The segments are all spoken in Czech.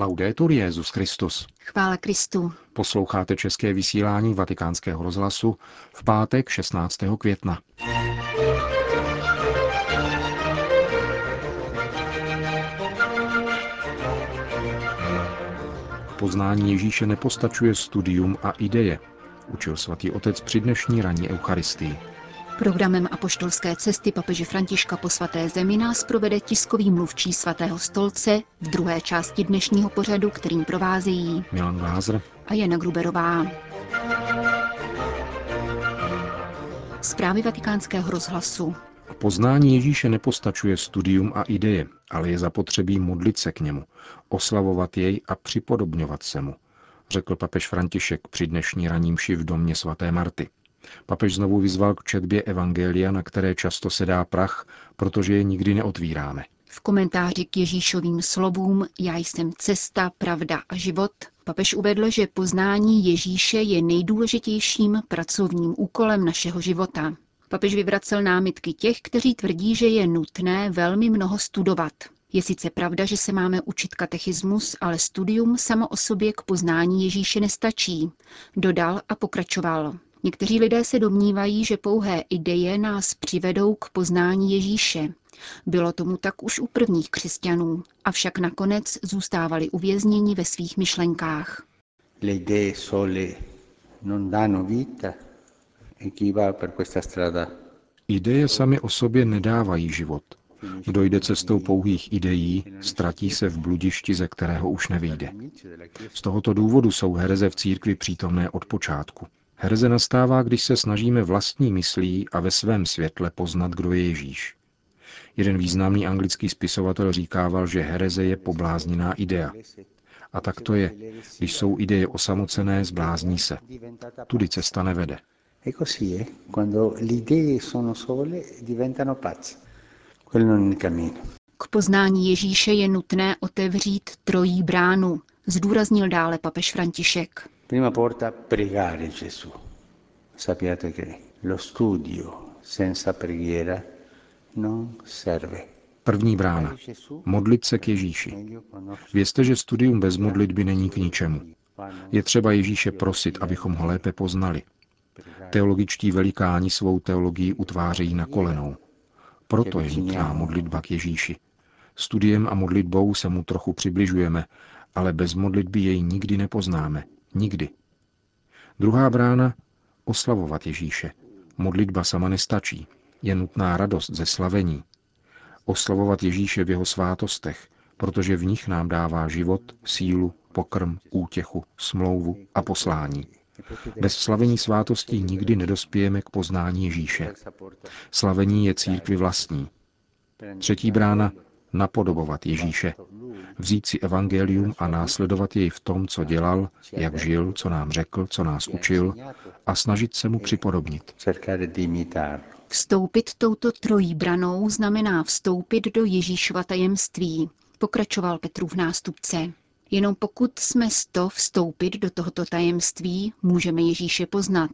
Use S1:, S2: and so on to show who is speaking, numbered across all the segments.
S1: Laudetur Jezus Christus.
S2: Chvála Kristu.
S1: Posloucháte české vysílání Vatikánského rozhlasu v pátek 16. května. Poznání Ježíše nepostačuje studium a ideje, učil svatý otec při dnešní ranní eucharistii.
S2: Programem apoštolské cesty papeže Františka po svaté zemi nás provede tiskový mluvčí svatého stolce v druhé části dnešního pořadu, kterým provázejí
S1: Milan Glázer
S2: a Jana Gruberová. Zprávy vatikánského rozhlasu.
S1: Poznání Ježíše nepostačuje studium a ideje, ale je zapotřebí modlit se k němu, oslavovat jej a připodobňovat se mu, řekl papež František při dnešní ranímši v domě svaté Marty. Papež znovu vyzval k četbě Evangelia, na které často se dá prach, protože je nikdy neotvíráme.
S2: V komentáři k Ježíšovým slovům Já jsem cesta, pravda a život papež uvedl, že poznání Ježíše je nejdůležitějším pracovním úkolem našeho života. Papež vyvracel námitky těch, kteří tvrdí, že je nutné velmi mnoho studovat. Je sice pravda, že se máme učit katechismus, ale studium samo o sobě k poznání Ježíše nestačí. Dodal a pokračoval. Někteří lidé se domnívají, že pouhé ideje nás přivedou k poznání Ježíše. Bylo tomu tak už u prvních křesťanů, avšak nakonec zůstávali uvězněni ve svých myšlenkách.
S3: Le idee sole non danno vita e chi va per questa strada
S1: Ideje sami o sobě nedávají život. Kdo jde cestou pouhých ideí, ztratí se v bludišti, ze kterého už nevyjde. Z tohoto důvodu jsou hereze v církvi přítomné od počátku. Hereze nastává, když se snažíme vlastní myslí a ve svém světle poznat, kdo je Ježíš. Jeden významný anglický spisovatel říkával, že hereze je poblázněná idea. A tak to je. Když jsou ideje osamocené, zblázní se. Tudy cesta nevede.
S3: Così, eh? quando le idee sono sole diventano pazze. Quello non è il cammino.
S2: K poznání Ježíše je nutné otevřít trojí bránu, zdůraznil dále papež František.
S3: Prima porta pregare Gesù. Sappiate che lo studio senza preghiera non serve.
S1: První brána. Modlit se k Ježíši. Vězte, že studium bez modlitby není k ničemu. Je třeba Ježíše prosit, abychom ho lépe poznali. Teologičtí velikáni svou teologii utvářejí na kolenou. Proto je nutná modlitba k Ježíši. Studiem a modlitbou se mu trochu přibližujeme, ale bez modlitby jej nikdy nepoznáme. Nikdy. Druhá brána oslavovat Ježíše. Modlitba sama nestačí. Je nutná radost ze slavení. Oslavovat Ježíše v jeho svátostech, protože v nich nám dává život, sílu, pokrm, útěchu, smlouvu a poslání. Bez slavení svátostí nikdy nedospějeme k poznání Ježíše. Slavení je církvi vlastní. Třetí brána napodobovat Ježíše, vzít si evangelium a následovat jej v tom, co dělal, jak žil, co nám řekl, co nás učil a snažit se mu připodobnit.
S2: Vstoupit touto trojí branou znamená vstoupit do Ježíšova tajemství, pokračoval Petrův nástupce. Jenom pokud jsme sto vstoupit do tohoto tajemství, můžeme Ježíše poznat.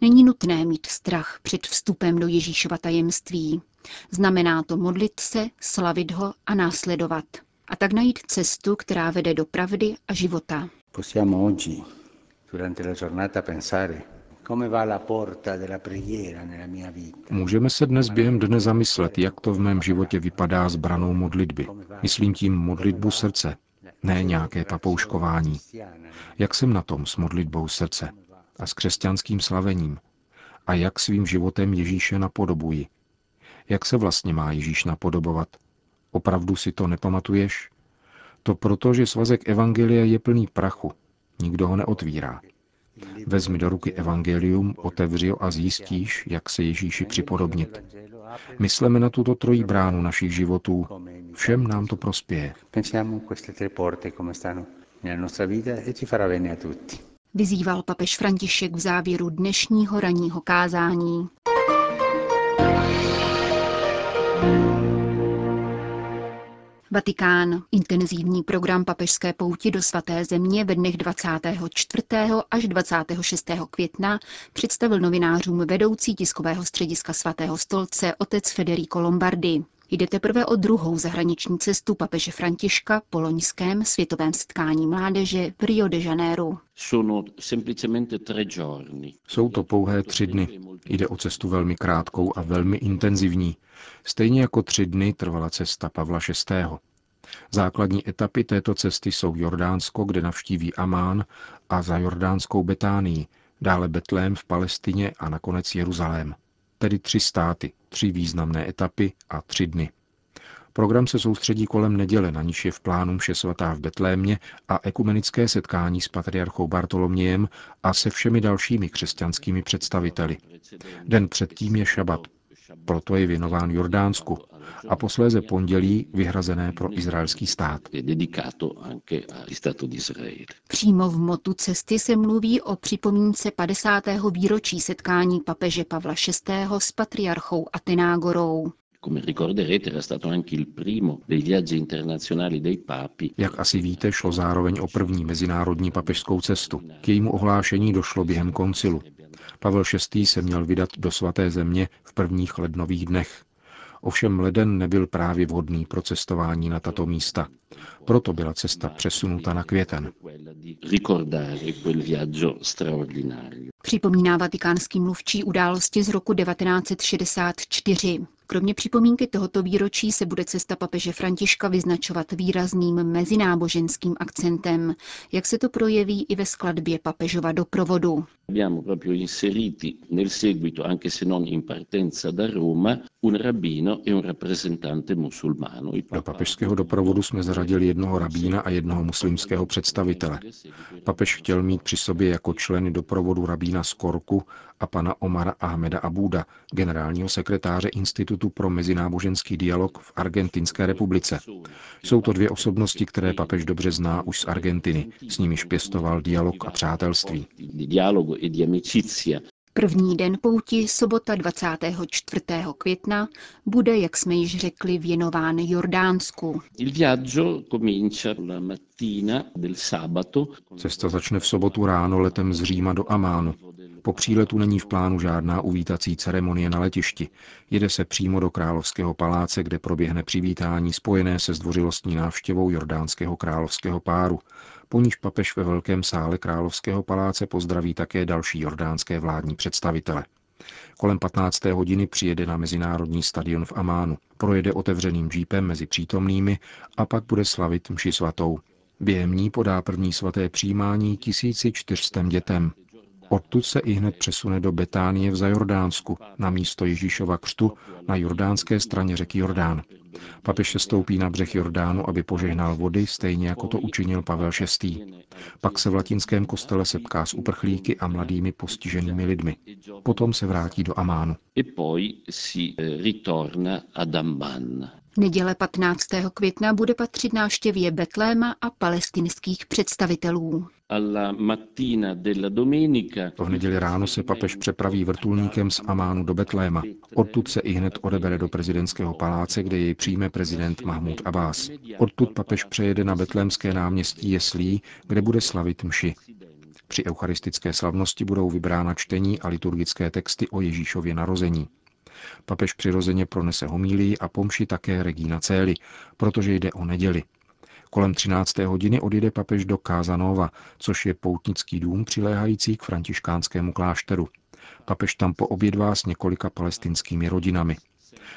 S2: Není nutné mít strach před vstupem do Ježíšova tajemství. Znamená to modlit se, slavit ho a následovat. A tak najít cestu, která vede do pravdy a života.
S3: Possiamo oggi, durante la giornata, pensare come va la porta della preghiera nella mia vita.
S1: Můžeme se dnes během dne zamyslet, jak to v mém životě vypadá s branou modlitby. Myslím tím modlitbu srdce, ne nějaké papouškování. Jak jsem na tom s modlitbou srdce a s křesťanským slavením? A jak svým životem Ježíše napodobuji? Jak se vlastně má Ježíš napodobovat? Opravdu si to nepamatuješ? To proto, že svazek Evangelia je plný prachu. Nikdo ho neotvírá. Vezmi do ruky Evangelium, otevři ho a zjistíš, jak se Ježíši připodobnit. Mysleme na tuto trojí bránu našich životů. Všem nám to prospěje.
S3: Pensiamo a queste tre porte come stanno nella nostra vita e ci farà bene a tutti.
S2: Vyzýval papež František v závěru dnešního ranního kázání. Vatikán. Intenzivní program papežské pouti do svaté země ve dnech 24. až 26. května představil novinářům vedoucí tiskového střediska svatého stolce otec Federico Lombardi. Jde teprve o druhou zahraniční cestu papeže Františka po loňském světovém setkání mládeže v Rio de Janeiro.
S1: Jsou to pouhé tři dny. Jde o cestu velmi krátkou a velmi intenzivní. Stejně jako tři dny trvala cesta Pavla VI. Základní etapy této cesty jsou Jordánsko, kde navštíví Amán a za Jordánskou Betánii, dále Betlém v Palestině a nakonec Jeruzalém. Tedy tři státy, tři významné etapy a tři dny. Program se soustředí kolem neděle, na níž je v plánu mše svatá v Betlémě a ekumenické setkání s patriarchou Bartolomějem a se všemi dalšími křesťanskými představiteli. Den předtím je šabat, proto je věnován Jordánsku a posléze pondělí vyhrazené pro izraelský stát.
S2: Přímo v motu cesty se mluví o připomínce 50. výročí setkání papeže Pavla VI. s patriarchou Atenágorou.
S1: Jak asi víte, šlo zároveň o první mezinárodní papežskou cestu. K jejímu ohlášení došlo během koncilu. Pavel VI. se měl vydat do svaté země v prvních lednových dnech. Ovšem leden nebyl právě vhodný pro cestování na tato místa. Proto byla cesta přesunuta na květen.
S2: Připomíná vatikánský mluvčí události z roku 1964. Kromě připomínky tohoto výročí se bude cesta papeže Františka vyznačovat výrazným mezináboženským akcentem, jak se to projeví i ve skladbě papežova doprovodu. E
S1: Do papežského doprovodu jsme zařadili jednoho rabína a jednoho muslimského představitele. Papež chtěl mít při sobě jako členy doprovodu rabína z Korku a pana Omara Ahmeda Abuda, generálního sekretáře Institutu pro mezináboženský dialog v Argentinské republice. Jsou to dvě osobnosti, které papež dobře zná už z Argentiny, s nimiž pěstoval dialog a přátelství.
S2: První den pouti, sobota 24. května, bude, jak jsme již řekli, věnován Jordánsku.
S1: Cesta začne v sobotu ráno letem z Říma do Amánu. Po příletu není v plánu žádná uvítací ceremonie na letišti. Jede se přímo do královského paláce, kde proběhne přivítání spojené se zdvořilostní návštěvou jordánského královského páru. Po níž papež ve velkém sále královského paláce pozdraví také další jordánské vládní představitele. Kolem 15. hodiny přijede na mezinárodní stadion v Amánu, projede otevřeným džípem mezi přítomnými a pak bude slavit mši svatou. Během ní podá první svaté přijímání 1400 dětem. Odtud se i hned přesune do Betánie v Zajordánsku, na místo Ježíšova křtu na jordánské straně řeky Jordán. Papež se stoupí na břeh Jordánu, aby požehnal vody, stejně jako to učinil Pavel VI. Pak se v latinském kostele setká s uprchlíky a mladými postiženými lidmi. Potom se vrátí do Amánu. E
S2: Neděle 15. května bude patřit návštěvě Betléma a palestinských představitelů.
S1: V neděli ráno se papež přepraví vrtulníkem z Amánu do Betléma. Odtud se i hned odebere do prezidentského paláce, kde jej přijme prezident Mahmud Abbas. Odtud papež přejede na betlémské náměstí Jeslí, kde bude slavit mši. Při eucharistické slavnosti budou vybrána čtení a liturgické texty o Ježíšově narození. Papež přirozeně pronese homílii a pomši také Regina Cély, protože jde o neděli. Kolem 13. hodiny odjede papež do Kázanova, což je poutnický dům přiléhající k františkánskému klášteru. Papež tam poobědvá s několika palestinskými rodinami.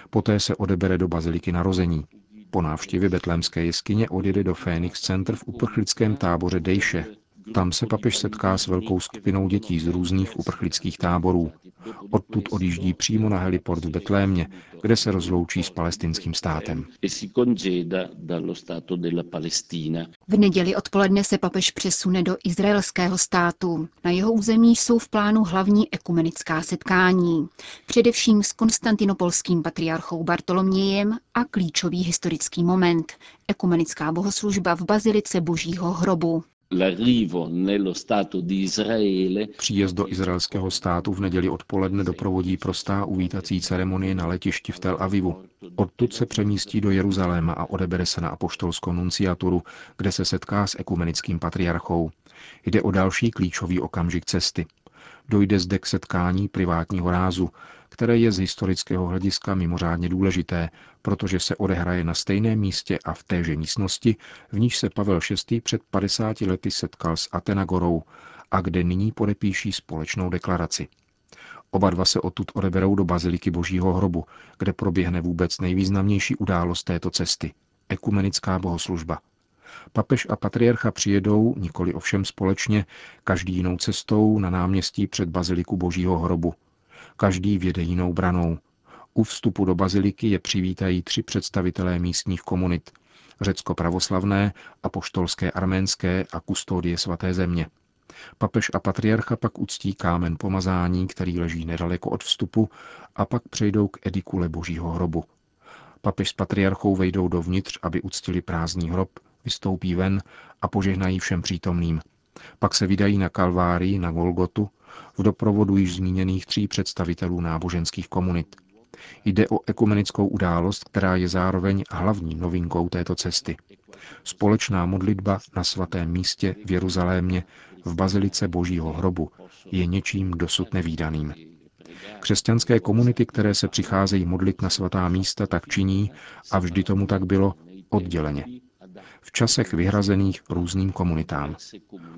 S1: Poté se odebere do baziliky narození. Po návštěvě betlémské jeskyně odjede do Phoenix Center v uprchlickém táboře Dejše, tam se papež setká s velkou skupinou dětí z různých uprchlických táborů. Odtud odjíždí přímo na heliport v Betlémě, kde se rozloučí s palestinským státem.
S2: V neděli odpoledne se papež přesune do izraelského státu. Na jeho území jsou v plánu hlavní ekumenická setkání. Především s konstantinopolským patriarchou Bartolomějem a klíčový historický moment. Ekumenická bohoslužba v Bazilice Božího hrobu.
S1: Příjezd do izraelského státu v neděli odpoledne doprovodí prostá uvítací ceremonie na letišti v Tel Avivu. Odtud se přemístí do Jeruzaléma a odebere se na apoštolskou nunciaturu, kde se setká s ekumenickým patriarchou. Jde o další klíčový okamžik cesty. Dojde zde k setkání privátního rázu, které je z historického hlediska mimořádně důležité, protože se odehraje na stejném místě a v téže místnosti, v níž se Pavel VI. před 50 lety setkal s Atenagorou a kde nyní podepíší společnou deklaraci. Oba dva se odtud odeberou do Baziliky Božího hrobu, kde proběhne vůbec nejvýznamnější událost této cesty – ekumenická bohoslužba. Papež a patriarcha přijedou, nikoli ovšem společně, každý jinou cestou na náměstí před Baziliku Božího hrobu. Každý věde jinou branou. U vstupu do baziliky je přivítají tři představitelé místních komunit – řecko-pravoslavné, apoštolské arménské a kustodie svaté země – Papež a patriarcha pak uctí kámen pomazání, který leží nedaleko od vstupu, a pak přejdou k edikule božího hrobu. Papež s patriarchou vejdou dovnitř, aby uctili prázdný hrob, vystoupí ven a požehnají všem přítomným. Pak se vydají na Kalvárii, na Golgotu, v doprovodu již zmíněných tří představitelů náboženských komunit. Jde o ekumenickou událost, která je zároveň hlavní novinkou této cesty. Společná modlitba na svatém místě v Jeruzalémě v bazilice Božího hrobu je něčím dosud nevýdaným. Křesťanské komunity, které se přicházejí modlit na svatá místa, tak činí, a vždy tomu tak bylo, odděleně. V časech vyhrazených různým komunitám.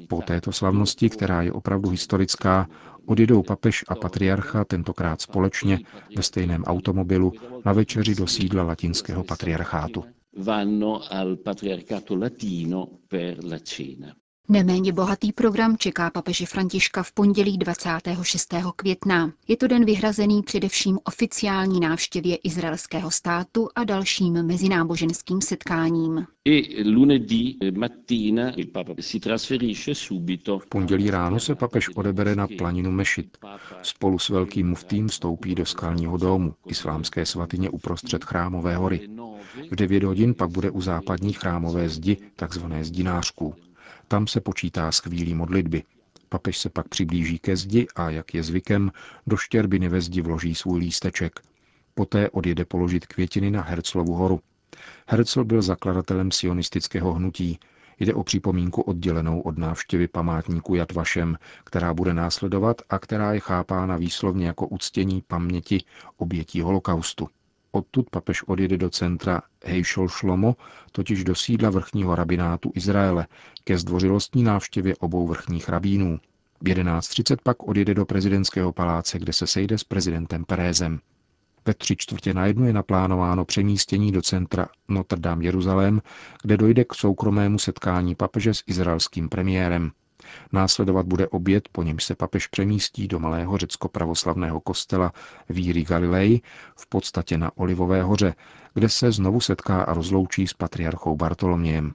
S1: Po této slavnosti, která je opravdu historická, odjedou papež a patriarcha tentokrát společně ve stejném automobilu na večeři do sídla latinského patriarchátu. Vanno al patriarcato latino
S2: per la cena. Neméně bohatý program čeká papeže Františka v pondělí 26. května. Je to den vyhrazený především oficiální návštěvě izraelského státu a dalším mezináboženským setkáním.
S1: V pondělí ráno se papež odebere na planinu Mešit. Spolu s velkým muftým vstoupí do skalního domu, islámské svatyně uprostřed chrámové hory. V 9 hodin pak bude u západní chrámové zdi, takzvané zdinářků. Tam se počítá s chvílí modlitby. Papež se pak přiblíží ke zdi a, jak je zvykem, do štěrbiny ve zdi vloží svůj lísteček. Poté odjede položit květiny na Herclovu horu. Herzl byl zakladatelem sionistického hnutí. Jde o připomínku oddělenou od návštěvy památníku Jatvašem, která bude následovat a která je chápána výslovně jako uctění paměti obětí holokaustu. Odtud papež odjede do centra Heišol Šlomo, totiž do sídla vrchního rabinátu Izraele, ke zdvořilostní návštěvě obou vrchních rabínů. V 11.30 pak odjede do prezidentského paláce, kde se sejde s prezidentem Pérézem. Ve tři čtvrtě na jednu je naplánováno přemístění do centra Notre Dame Jeruzalém, kde dojde k soukromému setkání papeže s izraelským premiérem. Následovat bude oběd, po něm se papež přemístí do malého řecko-pravoslavného kostela Víry Galilei, v podstatě na Olivové hoře, kde se znovu setká a rozloučí s patriarchou Bartolomějem.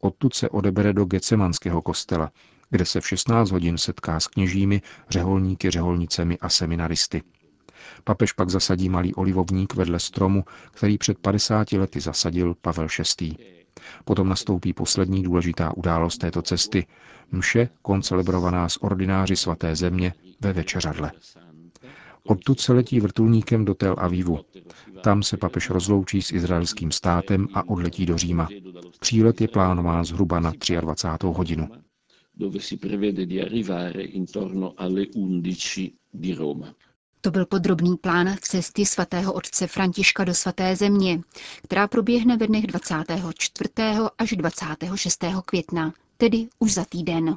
S1: Odtud se odebere do Gecemanského kostela, kde se v 16 hodin setká s kněžími, řeholníky, řeholnicemi a seminaristy. Papež pak zasadí malý olivovník vedle stromu, který před 50 lety zasadil Pavel VI. Potom nastoupí poslední důležitá událost této cesty, mše koncelebrovaná s ordináři svaté země ve večeřadle. Odtud se letí vrtulníkem do Tel Avivu. Tam se papež rozloučí s izraelským státem a odletí do Říma. Přílet je plánován zhruba na 23. hodinu.
S2: To byl podrobný plán cesty svatého otce Františka do svaté země, která proběhne ve dnech 24. až 26. května, tedy už za týden.